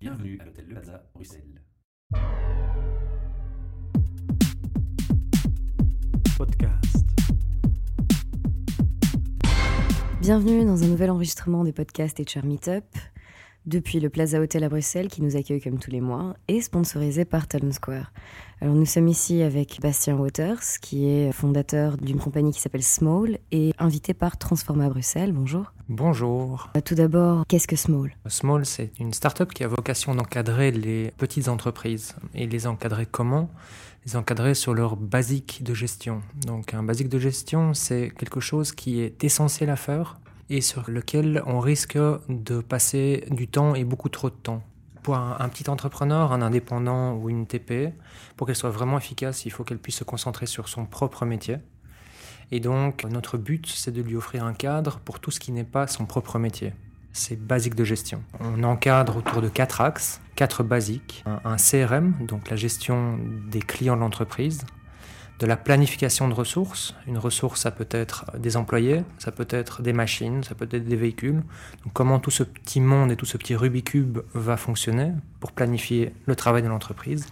Bienvenue à l'hôtel Le Plaza, Bruxelles. Podcast. Bienvenue dans un nouvel enregistrement des podcasts HR Meetup depuis le Plaza Hotel à Bruxelles qui nous accueille comme tous les mois et sponsorisé par Talon Square. Alors nous sommes ici avec Bastien Waters qui est fondateur d'une compagnie qui s'appelle Small et invité par Transforma Bruxelles. Bonjour. Bonjour. Euh, Tout d'abord, qu'est-ce que Small? Small, c'est une start-up qui a vocation d'encadrer les petites entreprises. Et les encadrer comment? Les encadrer sur leur basique de gestion. Donc un basique de gestion, c'est quelque chose qui est essentiel à faire et sur lequel on risque de passer du temps et beaucoup trop de temps. Pour un, petit entrepreneur, un indépendant ou une TPE, pour qu'elle soit vraiment efficace, il faut qu'elle puisse se concentrer sur son propre métier. Et donc, notre but, c'est de lui offrir un cadre pour tout ce qui n'est pas son propre métier. C'est basique de gestion. On encadre autour de quatre axes, quatre basiques. Un CRM, donc la gestion des clients de l'entreprise, de la planification de ressources. Une ressource, ça peut être des employés, ça peut être des machines, ça peut être des véhicules. Comment tout ce petit monde et tout ce petit Rubik's Cube va fonctionner pour planifier le travail de l'entreprise.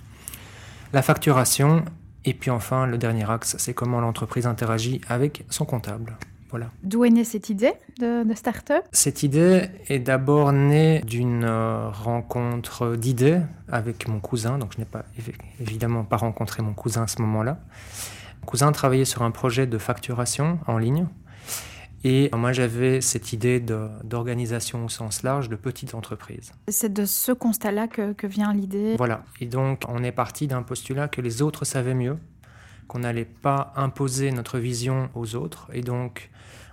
La facturation, et puis enfin, le dernier axe, c'est comment l'entreprise interagit avec son comptable. Voilà. D'où est née cette idée de, de start-up? Cette idée est d'abord née d'une euh, rencontre d'idées avec mon cousin. Donc, je n'ai pas évi- évidemment pas rencontré mon cousin à ce moment-là. Mon cousin travaillait sur un projet de facturation en ligne. Et moi, j'avais cette idée d'organisation au sens large de petites entreprises. C'est de ce constat-là que, que vient l'idée. Voilà. Et donc, on est parti d'un postulat que les autres savaient mieux, qu'on n'allait pas imposer notre vision aux autres. Et donc,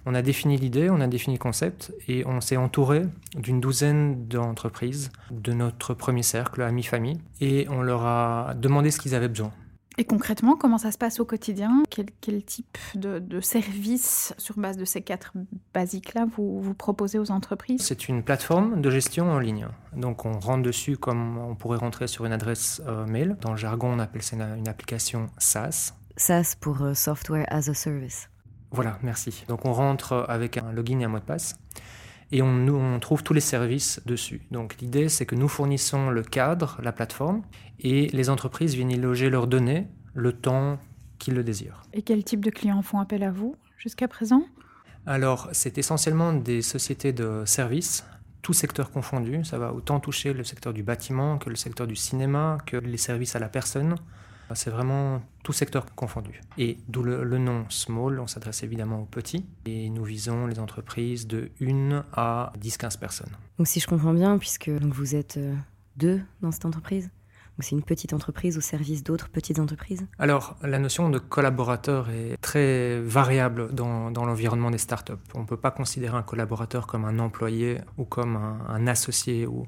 on a défini l'idée, on a défini le concept, et on s'est entouré d'une douzaine d'entreprises de notre premier cercle, amis, famille, et on leur a demandé ce qu'ils avaient besoin. Et concrètement, comment ça se passe au quotidien? Quel, quel type de, de service sur base de ces quatre basiques-là vous, vous proposez aux entreprises? C'est une plateforme de gestion en ligne. Donc, on rentre dessus comme on pourrait rentrer sur une adresse euh, mail. Dans le jargon, on appelle ça une, une application SaaS. SaaS pour euh, Software as a Service. Voilà, merci. Donc on rentre avec un login et un mot de passe et on, nous, on trouve tous les services dessus. Donc l'idée, c'est que nous fournissons le cadre, la plateforme, et les entreprises viennent y loger leurs données le temps qu'ils le désirent. Et quel type de clients font appel à vous jusqu'à présent? Alors, c'est essentiellement des sociétés de services, tous secteurs confondus. Ça va autant toucher le secteur du bâtiment que le secteur du cinéma, que les services à la personne. C'est vraiment tout secteur confondu. Et d'où le, le nom Small, on s'adresse évidemment aux petits. Et nous visons les entreprises de 1 à 10-15 personnes. Donc si je comprends bien, puisque donc, vous êtes euh, deux dans cette entreprise, c'est une petite entreprise au service d'autres petites entreprises? Alors, la notion de collaborateur est très variable dans, dans l'environnement des startups. On ne peut pas considérer un collaborateur comme un employé ou comme un, un associé. Ou...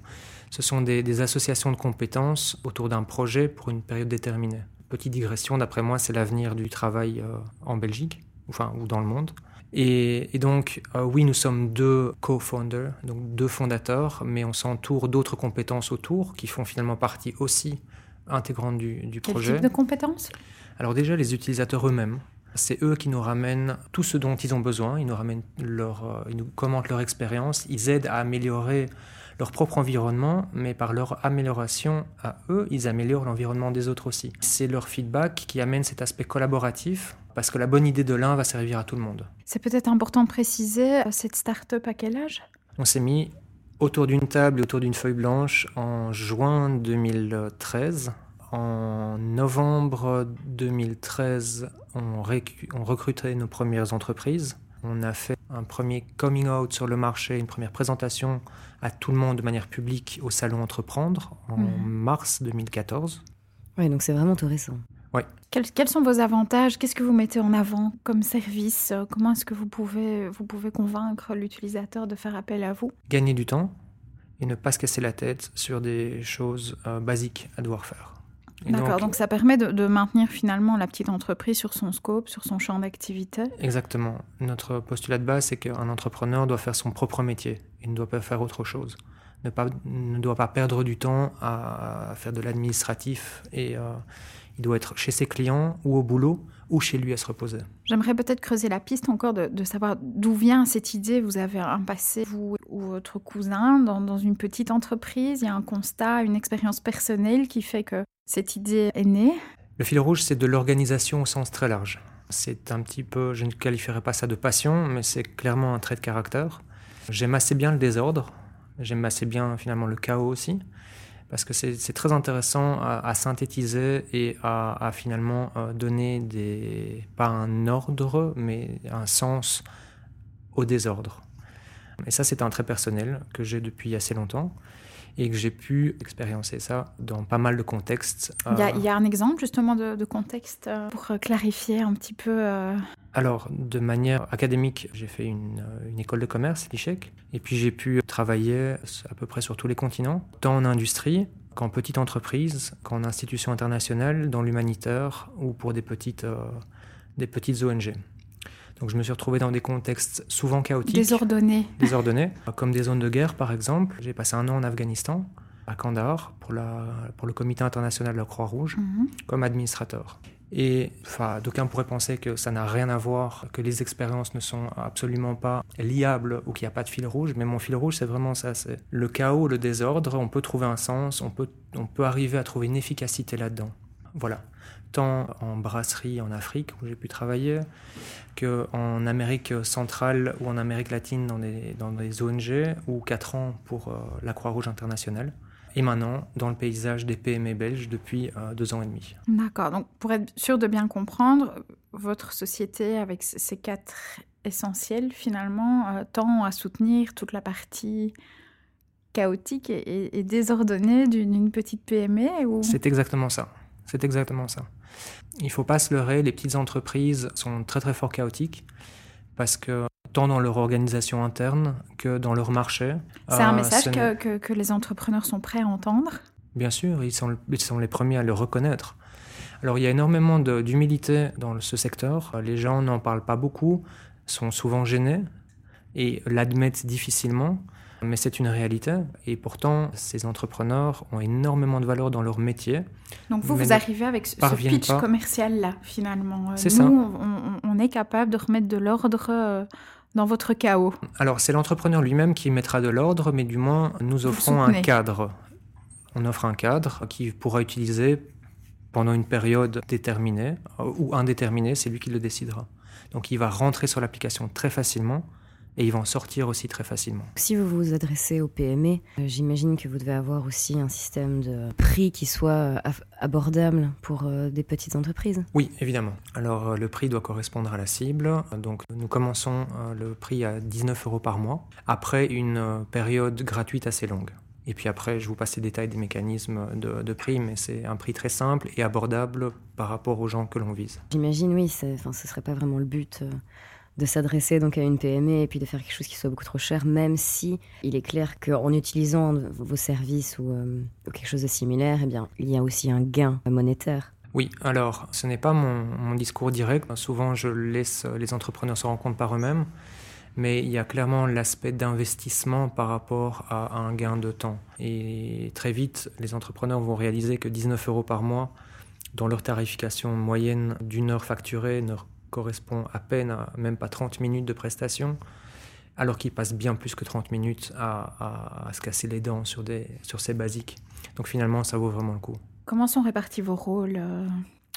Ce sont des, des associations de compétences autour d'un projet pour une période déterminée. Petite digression, d'après moi, c'est l'avenir du travail euh, en Belgique, enfin, ou dans le monde. Et, et donc, euh, oui, nous sommes deux co-founders, donc deux fondateurs, mais on s'entoure d'autres compétences autour qui font finalement partie aussi intégrante du, du Quel projet. type de compétences? Alors déjà, les utilisateurs eux-mêmes. C'est eux qui nous ramènent tout ce dont ils ont besoin. Ils nous ramènent leur, euh, ils nous commentent leur expérience. Ils aident à améliorer leur propre environnement, mais par leur amélioration à eux, ils améliorent l'environnement des autres aussi. C'est leur feedback qui amène cet aspect collaboratif, parce que la bonne idée de l'un va servir à tout le monde. C'est peut-être important de préciser euh, cette start-up à quel âge? On s'est mis autour d'une table et autour d'une feuille blanche en juin 2013. En novembre 2013, on, on recrutait nos premières entreprises. On a fait un premier coming out sur le marché, une première présentation à tout le monde de manière publique au salon Entreprendre en Mhm. mars 2014. Ouais, donc c'est vraiment tout récent. quels, quels sont vos avantages? Qu'est-ce que vous mettez en avant comme service? Comment est-ce que vous pouvez, vous pouvez convaincre l'utilisateur de faire appel à vous? Gagner du temps et ne pas se casser la tête sur des choses euh, basiques à devoir faire. D'accord, donc- donc ça permet de, de maintenir finalement la petite entreprise sur son scope, sur son champ d'activité. Exactement. Notre postulat de base, c'est qu'un entrepreneur doit faire son propre métier. Il ne doit pas faire autre chose. Ne, pas, ne doit pas perdre du temps à, faire de l'administratif et euh, Il doit être chez ses clients ou au boulot ou chez lui à se reposer. J'aimerais peut-être creuser la piste encore de, savoir d'où vient cette idée. Vous avez un passé, vous ou votre cousin, dans, dans une petite entreprise. Il y a un constat, une expérience personnelle qui fait que cette idée est née. Le fil rouge, c'est de l'organisation au sens très large. C'est un petit peu, je ne qualifierais pas ça de passion, mais c'est clairement un trait de caractère. J'aime assez bien le désordre, j'aime assez bien finalement le chaos aussi parce que c'est très intéressant à, synthétiser et à, finalement euh, donner des, pas un ordre, mais un sens au désordre. Et ça, c'est un trait personnel que j'ai depuis assez longtemps et que j'ai pu expérimenter ça dans pas mal de contextes. Il y, a, un exemple justement de, contexte euh, pour clarifier un petit peu euh, alors, de manière académique, j'ai fait une, euh, école de commerce, l'ICHEC, et puis j'ai pu travailler à peu près sur tous les continents, tant en industrie qu'en petite entreprise, qu'en institution internationale, dans l'humanitaire ou pour des petites, euh, des petites ONG. Donc je me suis retrouvé dans des contextes souvent chaotiques. Désordonnés. Désordonnés, comme des zones de guerre par exemple. J'ai passé un an en Afghanistan, à Kandahar, pour, la, pour le comité international de la Croix-Rouge, mhm. comme administrateur. Et enfin, d'aucuns pourraient penser que ça n'a rien à voir, que les expériences ne sont absolument pas liables ou qu'il n'y a pas de fil rouge. Mais mon fil rouge, c'est vraiment ça c'est le chaos, le désordre. On peut trouver un sens, on peut, on peut arriver à trouver une efficacité là-dedans. Voilà. Tant en brasserie en Afrique, où j'ai pu travailler, qu'en Amérique centrale ou en Amérique latine dans des, dans des ONG, ou quatre ans pour euh, la Croix-Rouge internationale et maintenant dans le paysage des PME belges depuis euh, deux ans et demi. D'accord. Donc, pour être sûr de bien comprendre, votre société, avec ces quatre essentiels, finalement, euh, tend à soutenir toute la partie chaotique et, désordonnée d'une petite PME ou... C'est exactement ça. C'est exactement ça. Il ne faut pas se leurrer, les petites entreprises sont très très fort chaotiques parce que tant dans leur organisation interne que dans leur marché. C'est un euh, message que, que, les entrepreneurs sont prêts à entendre? Bien sûr, ils sont, ils sont les premiers à le reconnaître. Alors il y a énormément d'humilité dans ce secteur. Les gens n'en parlent pas beaucoup, sont souvent gênés et l'admettent difficilement. Mais c'est une réalité. Et pourtant, ces entrepreneurs ont énormément de valeur dans leur métier. Donc vous, vous arrivez avec ce pitch commercial-là, finalement. C'est ça. On, on, est capable de remettre de l'ordre euh, dans votre chaos Alors, c'est l'entrepreneur lui-même qui mettra de l'ordre, mais du moins, nous offrons un cadre. On offre un cadre qu'il pourra utiliser pendant une période déterminée euh, ou indéterminée, c'est lui qui le décidera. Donc, il va rentrer sur l'application très facilement et ils vont sortir aussi très facilement. Si vous vous adressez aux PME, euh, j'imagine que vous devez avoir aussi un système de prix qui soit euh, abordable pour euh, des petites entreprises. Oui, évidemment. Alors le prix doit correspondre à la cible. Donc nous commençons le prix à 19 euros par mois, après une période gratuite assez longue. Et puis après, je vous passe les détails des mécanismes de, de prix, mais c'est un prix très simple et abordable par rapport aux gens que l'on vise. J'imagine, oui, enfin, ce ne serait pas vraiment le but de s'adresser donc à une PME et puis de faire quelque chose qui soit beaucoup trop cher, même si il est clair qu'en utilisant vos services euh, ou, quelque chose de similaire, eh bien, il y a aussi un gain monétaire. Oui, alors ce n'est pas mon, discours direct. Souvent, je laisse les entrepreneurs se rendre compte par eux-mêmes, mais il y a clairement l'aspect d'investissement par rapport à un gain de temps. Et très vite, les entrepreneurs vont réaliser que 19 euros par mois, dans leur tarification moyenne d'une heure facturée, ne correspond à peine à même pas 30 minutes de prestation, alors qu'il passe bien plus que 30 minutes à, se casser les dents sur, des, sur ces basiques. Donc finalement, ça vaut vraiment le coup. Comment sont répartis vos rôles euh,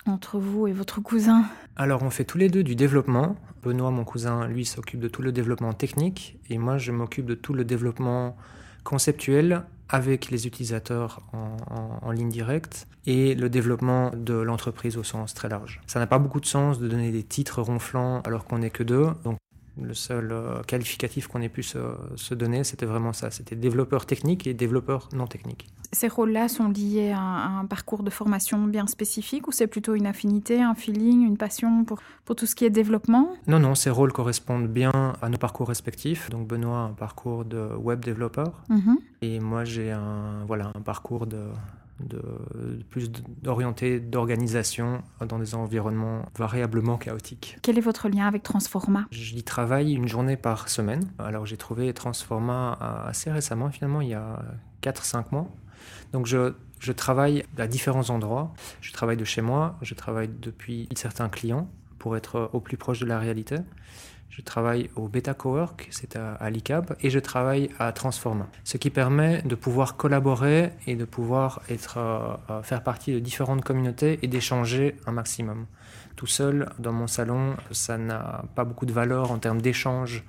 entre vous et votre cousin? Alors on fait tous les deux du développement. Benoît, mon cousin, lui, s'occupe de tout le développement technique, et moi, je m'occupe de tout le développement conceptuel avec les utilisateurs en, ligne directe et le développement de l'entreprise au sens très large. Ça n'a pas beaucoup de sens de donner des titres ronflants alors qu'on n'est que deux. Donc le seul euh, qualificatif qu'on ait pu se, donner, c'était vraiment ça. C'était développeur technique et développeur non technique. Ces rôles-là sont liés à un, parcours de formation bien spécifique ou c'est plutôt une affinité, un feeling, une passion pour, pour tout ce qui est développement? Non, non, ces rôles correspondent bien à nos parcours respectifs. Donc Benoît a un parcours de web développeur mhm. et moi j'ai un, voilà, un parcours de, de, plus d'orienté d'organisation dans des environnements variablement chaotiques. Quel est votre lien avec Transforma? J'y travaille une journée par semaine. Alors j'ai trouvé Transforma assez récemment, finalement il y a 4-5 mois. Donc je, travaille à différents endroits. Je travaille de chez moi, je travaille depuis certains clients pour être au plus proche de la réalité. Je travaille au Beta Cowork, c'est à, l'ICAB, et je travaille à Transforma, ce qui permet de pouvoir collaborer et de pouvoir être, euh, euh, faire partie de différentes communautés et d'échanger un maximum. Tout seul, dans mon salon, ça n'a pas beaucoup de valeur en termes d'échange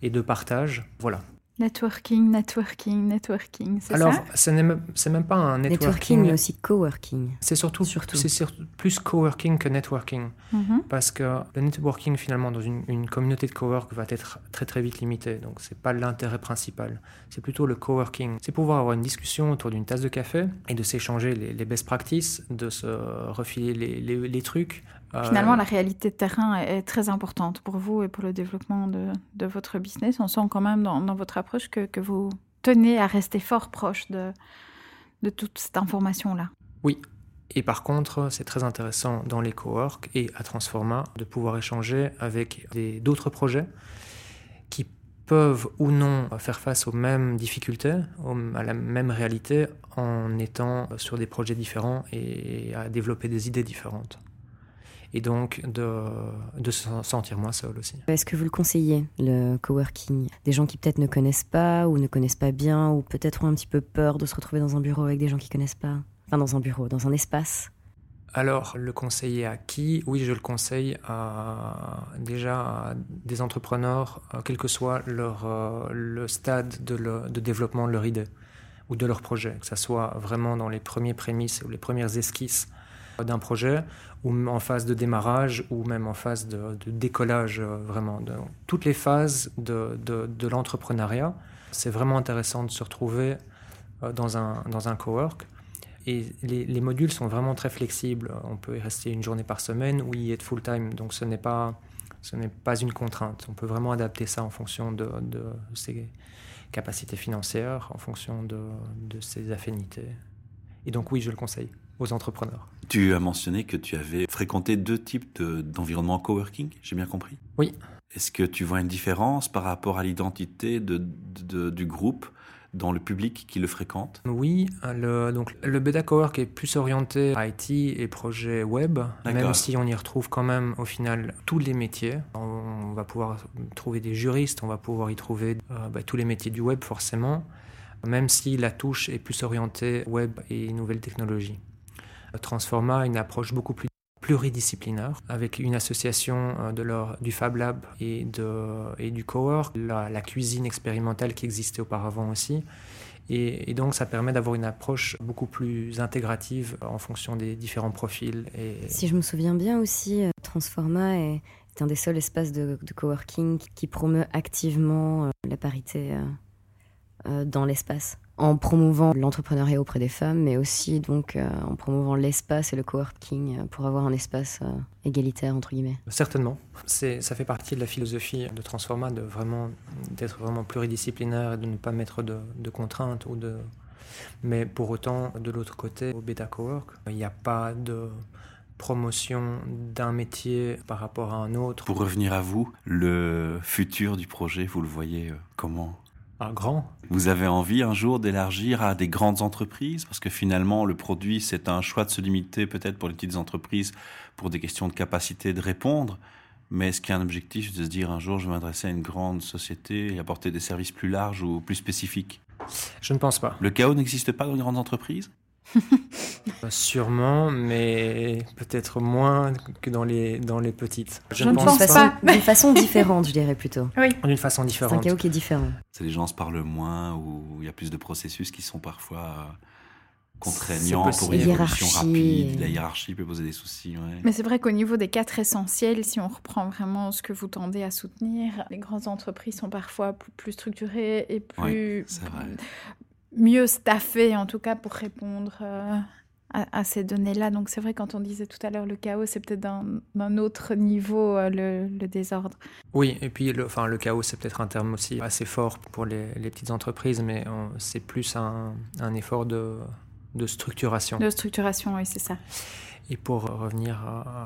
et de partage. Voilà. Networking, networking, networking, c'est ça Alors, ce n'est même, pas un networking. Networking, mais aussi coworking. C'est surtout, surtout. c'est plus coworking que networking. Mhm. Parce que le networking, finalement, dans une, une, communauté de cowork, va être très très vite limité. Donc, c'est pas l'intérêt principal. C'est plutôt le coworking. C'est pouvoir avoir une discussion autour d'une tasse de café et de s'échanger les, les, best practices, de se refiler les, les, les trucs, Finalement, la réalité de terrain est, très importante pour vous et pour le développement de, de votre business. On sent quand même dans, dans votre approche que, que, vous tenez à rester fort proche de, de toute cette information-là. Oui. Et par contre, c'est très intéressant dans les coworks et à Transforma de pouvoir échanger avec d'autres projets qui peuvent ou non faire face aux mêmes difficultés, à la même réalité, en étant sur des projets différents et à développer des idées différentes et donc de, de se sentir moins seul aussi. Est-ce que vous le conseillez, le coworking? Des gens qui peut-être ne connaissent pas ou ne connaissent pas bien ou peut-être ont un petit peu peur de se retrouver dans un bureau avec des gens qui connaissent pas? Enfin, dans un bureau, dans un espace? Alors, le conseiller à qui? Oui, je le conseille à, déjà à des entrepreneurs, euh, quel que soit leur, euh, le stade de, de, développement de leur idée ou de leur projet, que ce soit vraiment dans les premiers prémices ou les premières esquisses d'un projet, ou en phase de démarrage, ou même en phase de, décollage, euh, vraiment. Toutes les phases de, de, l'entrepreneuriat, c'est vraiment intéressant de se retrouver euh, dans un, dans un cowork. Et les, les, modules sont vraiment très flexibles. On peut y rester une journée par semaine ou y être full-time. Donc ce n'est pas, pas une contrainte. On peut vraiment adapter ça en fonction de, de ses capacités financières, en fonction de, de ses affinités. Et donc oui, je le conseille aux entrepreneurs. Tu as mentionné que tu avais fréquenté deux types d'environnements coworking, j'ai bien compris? Oui. Est-ce que tu vois une différence par rapport à l'identité de, du groupe dans le public qui le fréquente? Oui, le, donc le Beta Cowork est plus orienté IT et projets web, même si on y retrouve quand même au final tous les métiers. On, va pouvoir trouver des juristes, on va pouvoir y trouver euh, bah, tous les métiers du web forcément, même si la touche est plus orientée web et nouvelles technologies. Transforma une approche beaucoup plus pluridisciplinaire avec une association euh, de leur, du Fab Lab et, du Cowork, la, la cuisine expérimentale qui existait auparavant aussi. Et, donc ça permet d'avoir une approche beaucoup plus intégrative en fonction des différents profils. Si je me souviens bien aussi, euh, Transforma est, un des seuls espaces de, de coworking qui promeut activement euh, la parité dans l'espace en promouvant l'entrepreneuriat auprès des femmes, mais aussi donc euh, en promouvant l'espace et le coworking euh, pour avoir un espace euh, égalitaire entre guillemets. Certainement, c'est ça fait partie de la philosophie de Transforma de vraiment d'être vraiment pluridisciplinaire et de ne pas mettre de, contraintes ou de. Mais pour autant, de l'autre côté, au Beta Cowork, il n'y a pas de promotion d'un métier par rapport à un autre. Pour revenir à vous, le futur du projet, vous le voyez comment? Grand. Vous avez envie un jour d'élargir à des grandes entreprises? Parce que finalement, le produit, c'est un choix de se limiter peut-être pour les petites entreprises pour des questions de capacité de répondre. Mais est-ce qu'il y a un objectif de se dire un jour, je vais m'adresser à une grande société et apporter des services plus larges ou plus spécifiques? Je ne pense pas. Le chaos n'existe pas dans les grandes entreprises? Sûrement, mais peut-être moins que dans les, dans les petites. Je, ne pense, pas. D'une façon différente, je dirais plutôt. Oui. D'une façon différente. C'est un chaos qui est différent. C'est les gens se parlent moins ou il y a plus de processus qui sont parfois contraignants pour une évolution rapide. La hiérarchie peut poser des soucis. Mais c'est vrai qu'au niveau des quatre essentiels, si on reprend vraiment ce que vous tendez à soutenir, les grandes entreprises sont parfois plus structurées et plus mieux staffé en tout cas pour répondre euh, à, ces données-là. Donc c'est vrai quand on disait tout à l'heure le chaos, c'est peut-être d'un autre niveau euh, le, désordre. Oui, et puis le, enfin, le chaos, c'est peut-être un terme aussi assez fort pour les, petites entreprises, mais c'est plus un, effort de, structuration. De structuration, oui, c'est ça. Et pour revenir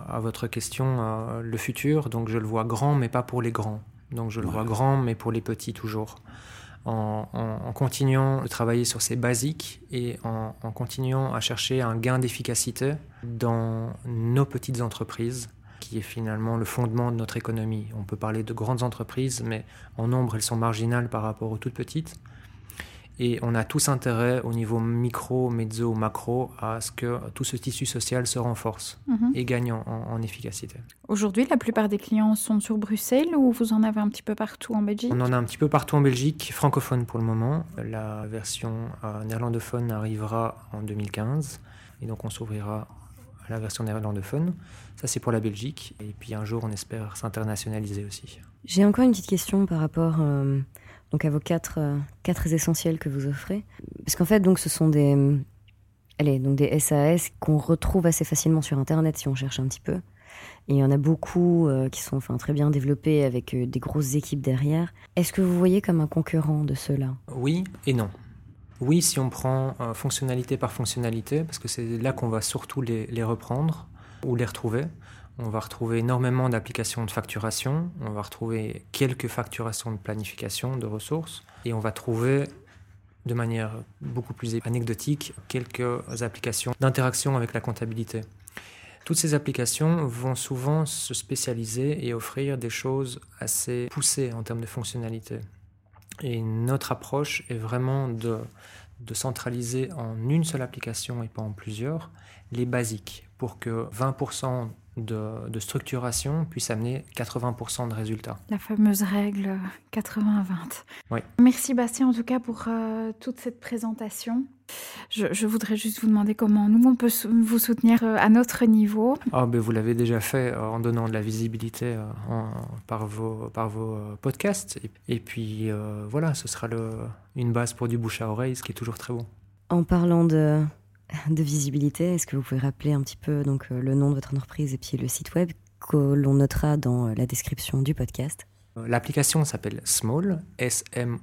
à, votre question, euh, le futur, donc je le vois grand, mais pas pour les grands. Donc je le vois grand, mais pour les petits toujours en, continuant de travailler sur ces basiques et en, continuant à chercher un gain d'efficacité dans nos petites entreprises qui est finalement le fondement de notre économie. On peut parler de grandes entreprises, mais en nombre, elles sont marginales par rapport aux toutes petites. Et on a tous intérêt au niveau micro, mezzo, macro à ce que tout ce tissu social se renforce mhm. et gagne en, efficacité. Aujourd'hui, la plupart des clients sont sur Bruxelles ou vous en avez un petit peu partout en Belgique? On en a un petit peu partout en Belgique, francophone pour le moment. La version euh, néerlandophone arrivera en 2015 et donc on s'ouvrira à la version néerlandophone. Ça, c'est pour la Belgique. Et puis un jour, on espère s'internationaliser aussi. J'ai encore une petite question par rapport... Euh, donc à vos quatre, euh, quatre essentiels que vous offrez. Parce qu'en fait, donc, ce sont des, allez, donc des SAS qu'on retrouve assez facilement sur Internet si on cherche un petit peu. Et il y en a beaucoup euh, qui sont enfin, très bien développés avec euh, des grosses équipes derrière. Est-ce que vous voyez comme un concurrent de ceux-là? Oui et non. Oui, si on prend fonctionnalité par fonctionnalité, parce que c'est là qu'on va surtout les reprendre ou les retrouver. On va retrouver énormément d'applications de facturation, on va retrouver quelques facturations de planification de ressources, et on va trouver de manière beaucoup plus anecdotique quelques applications d'interaction avec la comptabilité. Toutes ces applications vont souvent se spécialiser et offrir des choses assez poussées en termes de fonctionnalité. Et notre approche est vraiment de, de centraliser en une seule application et pas en plusieurs les basiques pour que 20% de, structuration puisse amener 80% de résultats. La fameuse règle 80-20. Oui. Merci Bastien en tout cas pour euh, toute cette présentation. Je, voudrais juste vous demander comment nous on peut vous soutenir euh, à notre niveau. Ah, ben vous l'avez déjà fait euh, en donnant de la visibilité par, vos, par vos podcasts. Et, puis voilà, ce sera le, une base pour du bouche à oreille, ce qui est toujours très bon. En parlant de de visibilité. Est-ce que vous pouvez rappeler un petit peu donc, euh, le nom de votre entreprise et puis le site web que l'on notera dans euh, la description du podcast? Euh, L'application s'appelle Small, S-M-O-A-2-L.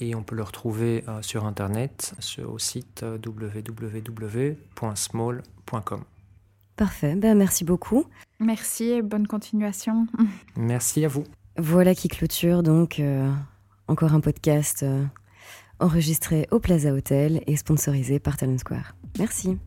Et on peut le retrouver sur Internet au site www.small.com. Parfait, ben, merci beaucoup. Merci et bonne continuation. Merci à vous. Voilà qui clôture donc encore un podcast enregistré au Plaza Hotel et sponsorisé par Talent Square. Merci.